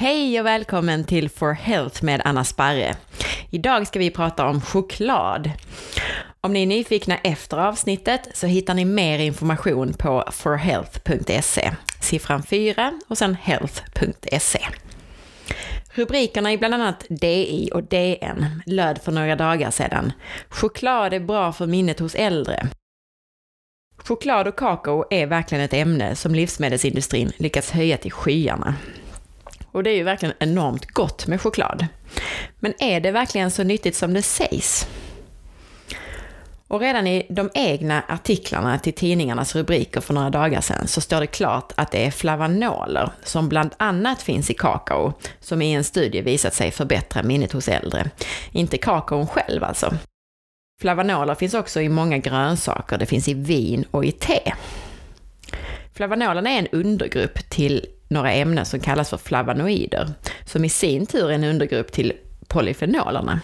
Hej och välkommen till For Health med Anna Sparre. Idag ska vi prata om choklad. Om ni är nyfikna efter avsnittet så hittar ni mer information på forhealth.se. Siffran 4 och sen health.se. Rubrikerna i bland annat DI och DN löd för några dagar sedan. Choklad är bra för minnet hos äldre. Choklad och kakao är verkligen ett ämne som livsmedelsindustrin lyckats höja till skyarna. Och det är ju verkligen enormt gott med choklad. Men är det verkligen så nyttigt som det sägs? Och redan i de egna artiklarna till tidningarnas rubriker för några dagar sedan så står det klart att det är flavanoler som bland annat finns i kakao som i en studie visat sig förbättra minnet hos äldre. Inte kakaon själv alltså. Flavanoler finns också i många grönsaker, det finns i vin och i te. Flavanolerna är en undergrupp till några ämnen som kallas för flavonoider, som i sin tur är en undergrupp till polyfenolerna.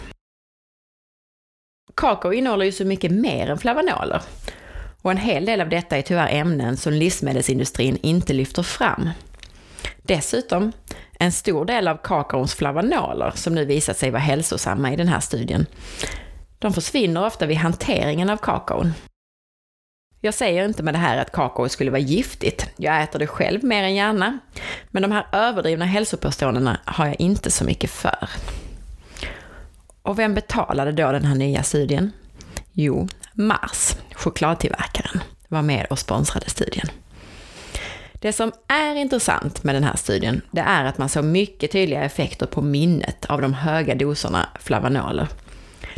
Kakao innehåller ju så mycket mer än flavanoler. Och en hel del av detta är tyvärr ämnen som livsmedelsindustrin inte lyfter fram. Dessutom, en stor del av kakaons flavanoler, som nu visat sig vara hälsosamma i den här studien, de försvinner ofta vid hanteringen av kakaon. Jag säger inte med det här att kakao skulle vara giftigt. Jag äter det själv mer än gärna. Men de här överdrivna hälsopåståendena har jag inte så mycket för. Och vem betalade då den här nya studien? Jo, Mars, chokladtillverkaren, var med och sponsrade studien. Det som är intressant med den här studien, det är att man såg mycket tydliga effekter på minnet av de höga doserna flavanoler.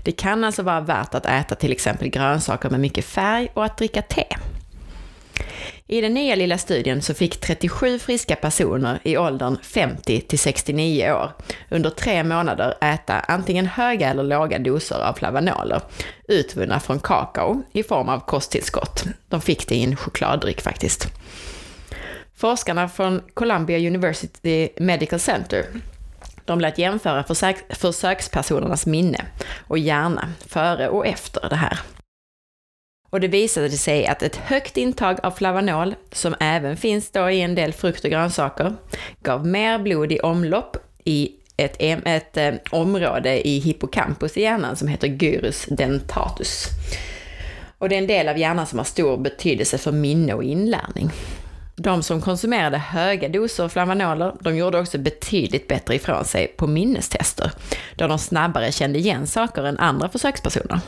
Det kan alltså vara värt att äta till exempel grönsaker med mycket färg och att dricka te. I den nya lilla studien så fick 37 friska personer i åldern 50 till 69 år under tre månader äta antingen höga eller låga doser av flavanoler utvunna från kakao i form av kosttillskott. De fick det i en chokladdryck faktiskt. Forskarna från Columbia University Medical Center de lät jämföra försök, försökspersonernas minne och hjärna före och efter det här. Och det visade sig att ett högt intag av flavanol, som även finns då i en del frukt och grönsaker, gav mer blod i omlopp i ett, ett, ett område i hippocampus i hjärnan som heter gyrus dentatus. Och det är en del av hjärnan som har stor betydelse för minne och inlärning. De som konsumerade höga doser flavanoler, de gjorde också betydligt bättre ifrån sig på minnestester, då de snabbare kände igen saker än andra försökspersoner.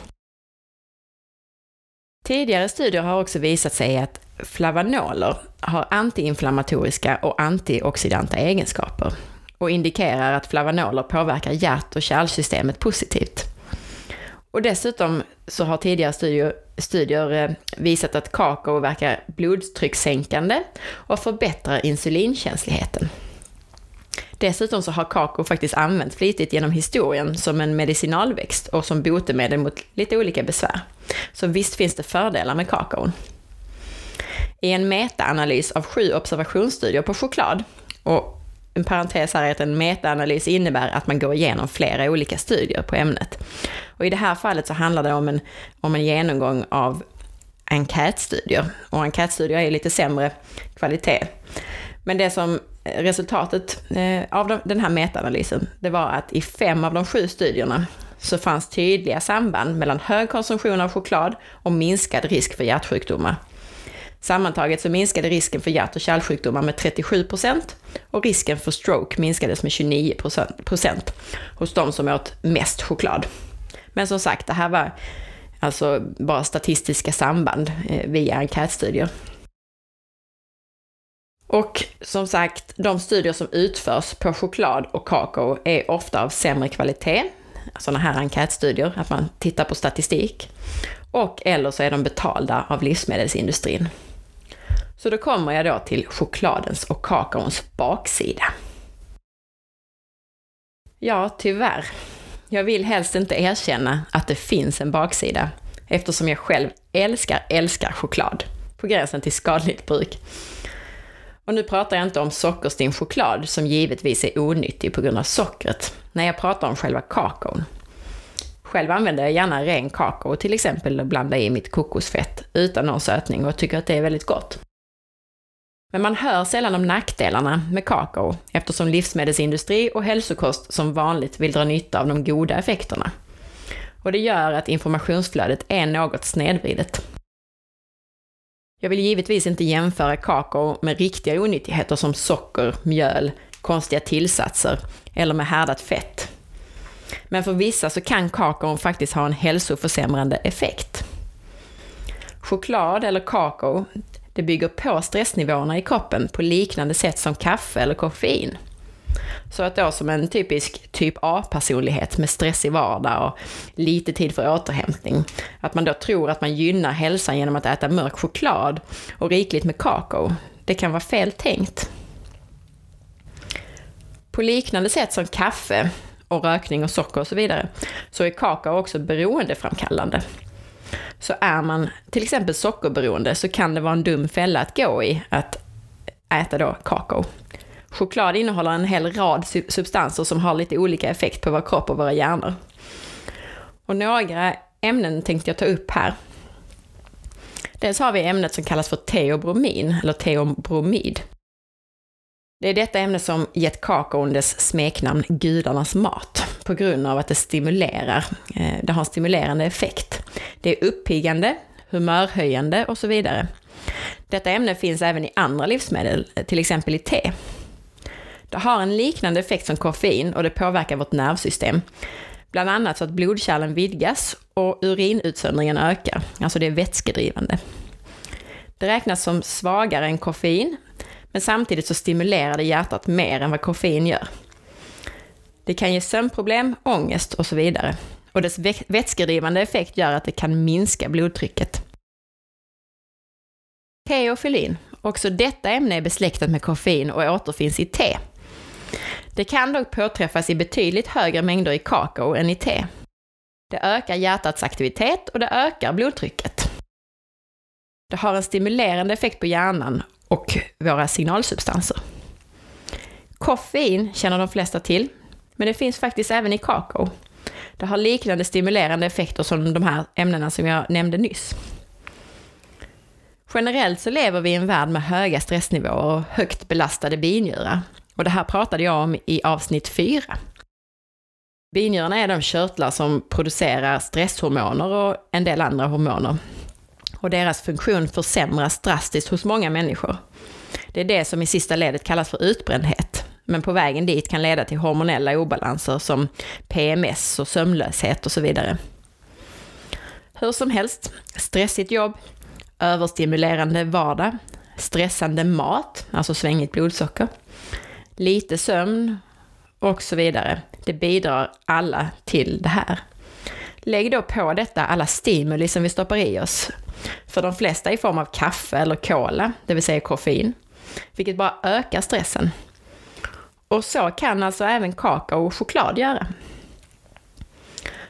Tidigare studier har också visat sig att flavanoler har antiinflammatoriska och antioxidanta egenskaper och indikerar att flavanoler påverkar hjärt och kärlsystemet positivt. Och dessutom så har tidigare studier, studier eh, visat att kakao verkar blodtryckssänkande och förbättrar insulinkänsligheten. Dessutom så har kakao faktiskt använts flitigt genom historien som en medicinalväxt och som botemedel mot lite olika besvär. Så visst finns det fördelar med kakaon. I en metaanalys av sju observationsstudier på choklad, och en parentes här är att en metaanalys innebär att man går igenom flera olika studier på ämnet. Och i det här fallet så handlar det om en, om en genomgång av enkätstudier. Och enkätstudier är lite sämre kvalitet. Men det som eh, resultatet eh, av den här metaanalysen, det var att i fem av de sju studierna så fanns tydliga samband mellan hög konsumtion av choklad och minskad risk för hjärtsjukdomar. Sammantaget så minskade risken för hjärt och kärlsjukdomar med 37 procent och risken för stroke minskades med 29 procent hos de som åt mest choklad. Men som sagt, det här var alltså bara statistiska samband eh, via enkätstudier. Och som sagt, de studier som utförs på choklad och kakao är ofta av sämre kvalitet. Sådana här enkätstudier, att man tittar på statistik. Och eller så är de betalda av livsmedelsindustrin. Så då kommer jag då till chokladens och kakaons baksida. Ja, tyvärr. Jag vill helst inte erkänna att det finns en baksida, eftersom jag själv älskar, älskar choklad. På gränsen till skadligt bruk. Och nu pratar jag inte om sockerstinn choklad, som givetvis är onyttig på grund av sockret, när jag pratar om själva kakaon. Själv använder jag gärna ren kakao till exempel och blandar i mitt kokosfett utan någon sötning och tycker att det är väldigt gott. Men man hör sällan om nackdelarna med kakao eftersom livsmedelsindustri och hälsokost som vanligt vill dra nytta av de goda effekterna. Och det gör att informationsflödet är något snedvridet. Jag vill givetvis inte jämföra kakao med riktiga onyttigheter som socker, mjöl, konstiga tillsatser eller med härdat fett. Men för vissa så kan kakaon faktiskt ha en hälsoförsämrande effekt. Choklad eller kakao, det bygger på stressnivåerna i kroppen på liknande sätt som kaffe eller koffein. Så att då som en typisk typ A-personlighet med stressig vardag och lite tid för återhämtning, att man då tror att man gynnar hälsan genom att äta mörk choklad och rikligt med kakao, det kan vara fel tänkt. På liknande sätt som kaffe och rökning och socker och så vidare, så är kakao också beroendeframkallande. Så är man till exempel sockerberoende så kan det vara en dum fälla att gå i att äta då kakao. Choklad innehåller en hel rad substanser som har lite olika effekt på vår kropp och våra hjärnor. Och några ämnen tänkte jag ta upp här. Dels har vi ämnet som kallas för teobromin, eller teobromid. Det är detta ämne som gett kakaon dess smeknamn gudarnas mat, på grund av att det stimulerar, eh, det har en stimulerande effekt. Det är uppiggande, humörhöjande och så vidare. Detta ämne finns även i andra livsmedel, eh, till exempel i te. Det har en liknande effekt som koffein och det påverkar vårt nervsystem. Bland annat så att blodkärlen vidgas och urinutsöndringen ökar, alltså det är vätskedrivande. Det räknas som svagare än koffein, men samtidigt så stimulerar det hjärtat mer än vad koffein gör. Det kan ge sömnproblem, ångest och så vidare. Och dess vätskedrivande effekt gör att det kan minska blodtrycket. Teofilin, också detta ämne är besläktat med koffein och återfinns i te. Det kan dock påträffas i betydligt högre mängder i kakao än i te. Det ökar hjärtats aktivitet och det ökar blodtrycket. Det har en stimulerande effekt på hjärnan och våra signalsubstanser. Koffein känner de flesta till, men det finns faktiskt även i kakao. Det har liknande stimulerande effekter som de här ämnena som jag nämnde nyss. Generellt så lever vi i en värld med höga stressnivåer och högt belastade binjurar. Och det här pratade jag om i avsnitt 4. Binjurarna är de körtlar som producerar stresshormoner och en del andra hormoner. Och deras funktion försämras drastiskt hos många människor. Det är det som i sista ledet kallas för utbrändhet, men på vägen dit kan leda till hormonella obalanser som PMS och sömnlöshet och så vidare. Hur som helst, stressigt jobb, överstimulerande vardag, stressande mat, alltså svängigt blodsocker, lite sömn och så vidare. Det bidrar alla till det här. Lägg då på detta alla stimuli som vi stoppar i oss. För de flesta i form av kaffe eller cola, det vill säga koffein, vilket bara ökar stressen. Och så kan alltså även kakao och choklad göra.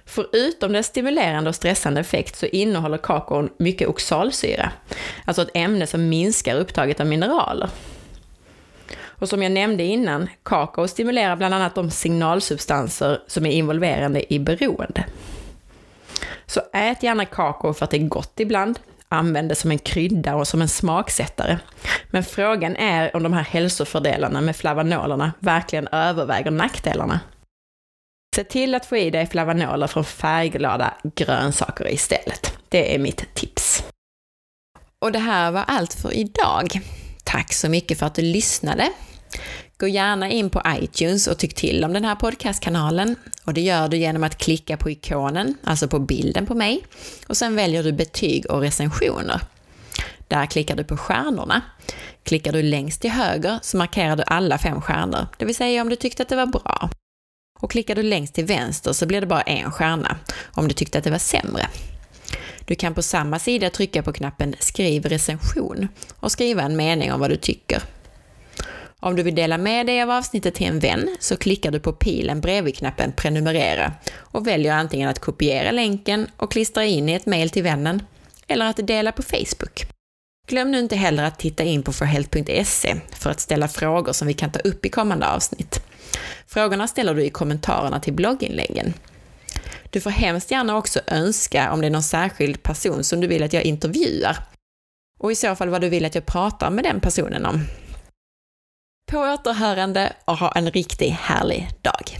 Förutom den stimulerande och stressande effekt så innehåller kakaon mycket oxalsyra, alltså ett ämne som minskar upptaget av mineraler. Och som jag nämnde innan, kakao stimulerar bland annat de signalsubstanser som är involverande i beroende. Så ät gärna kakao för att det är gott ibland, använd det som en krydda och som en smaksättare. Men frågan är om de här hälsofördelarna med flavanolerna verkligen överväger nackdelarna. Se till att få i dig flavanoler från färgglada grönsaker istället. Det är mitt tips. Och det här var allt för idag. Tack så mycket för att du lyssnade. Gå gärna in på iTunes och tyck till om den här podcastkanalen. Och det gör du genom att klicka på ikonen, alltså på bilden på mig. Och sen väljer du betyg och recensioner. Där klickar du på stjärnorna. Klickar du längst till höger så markerar du alla fem stjärnor, det vill säga om du tyckte att det var bra. Och klickar du längst till vänster så blir det bara en stjärna, om du tyckte att det var sämre. Du kan på samma sida trycka på knappen Skriv recension och skriva en mening om vad du tycker. Om du vill dela med dig av avsnittet till en vän så klickar du på pilen bredvid knappen Prenumerera och väljer antingen att kopiera länken och klistra in i ett mejl till vännen eller att dela på Facebook. Glöm nu inte heller att titta in på forhealth.se för att ställa frågor som vi kan ta upp i kommande avsnitt. Frågorna ställer du i kommentarerna till blogginläggen. Du får hemskt gärna också önska om det är någon särskild person som du vill att jag intervjuar och i så fall vad du vill att jag pratar med den personen om. På återhörande och ha en riktigt härlig dag.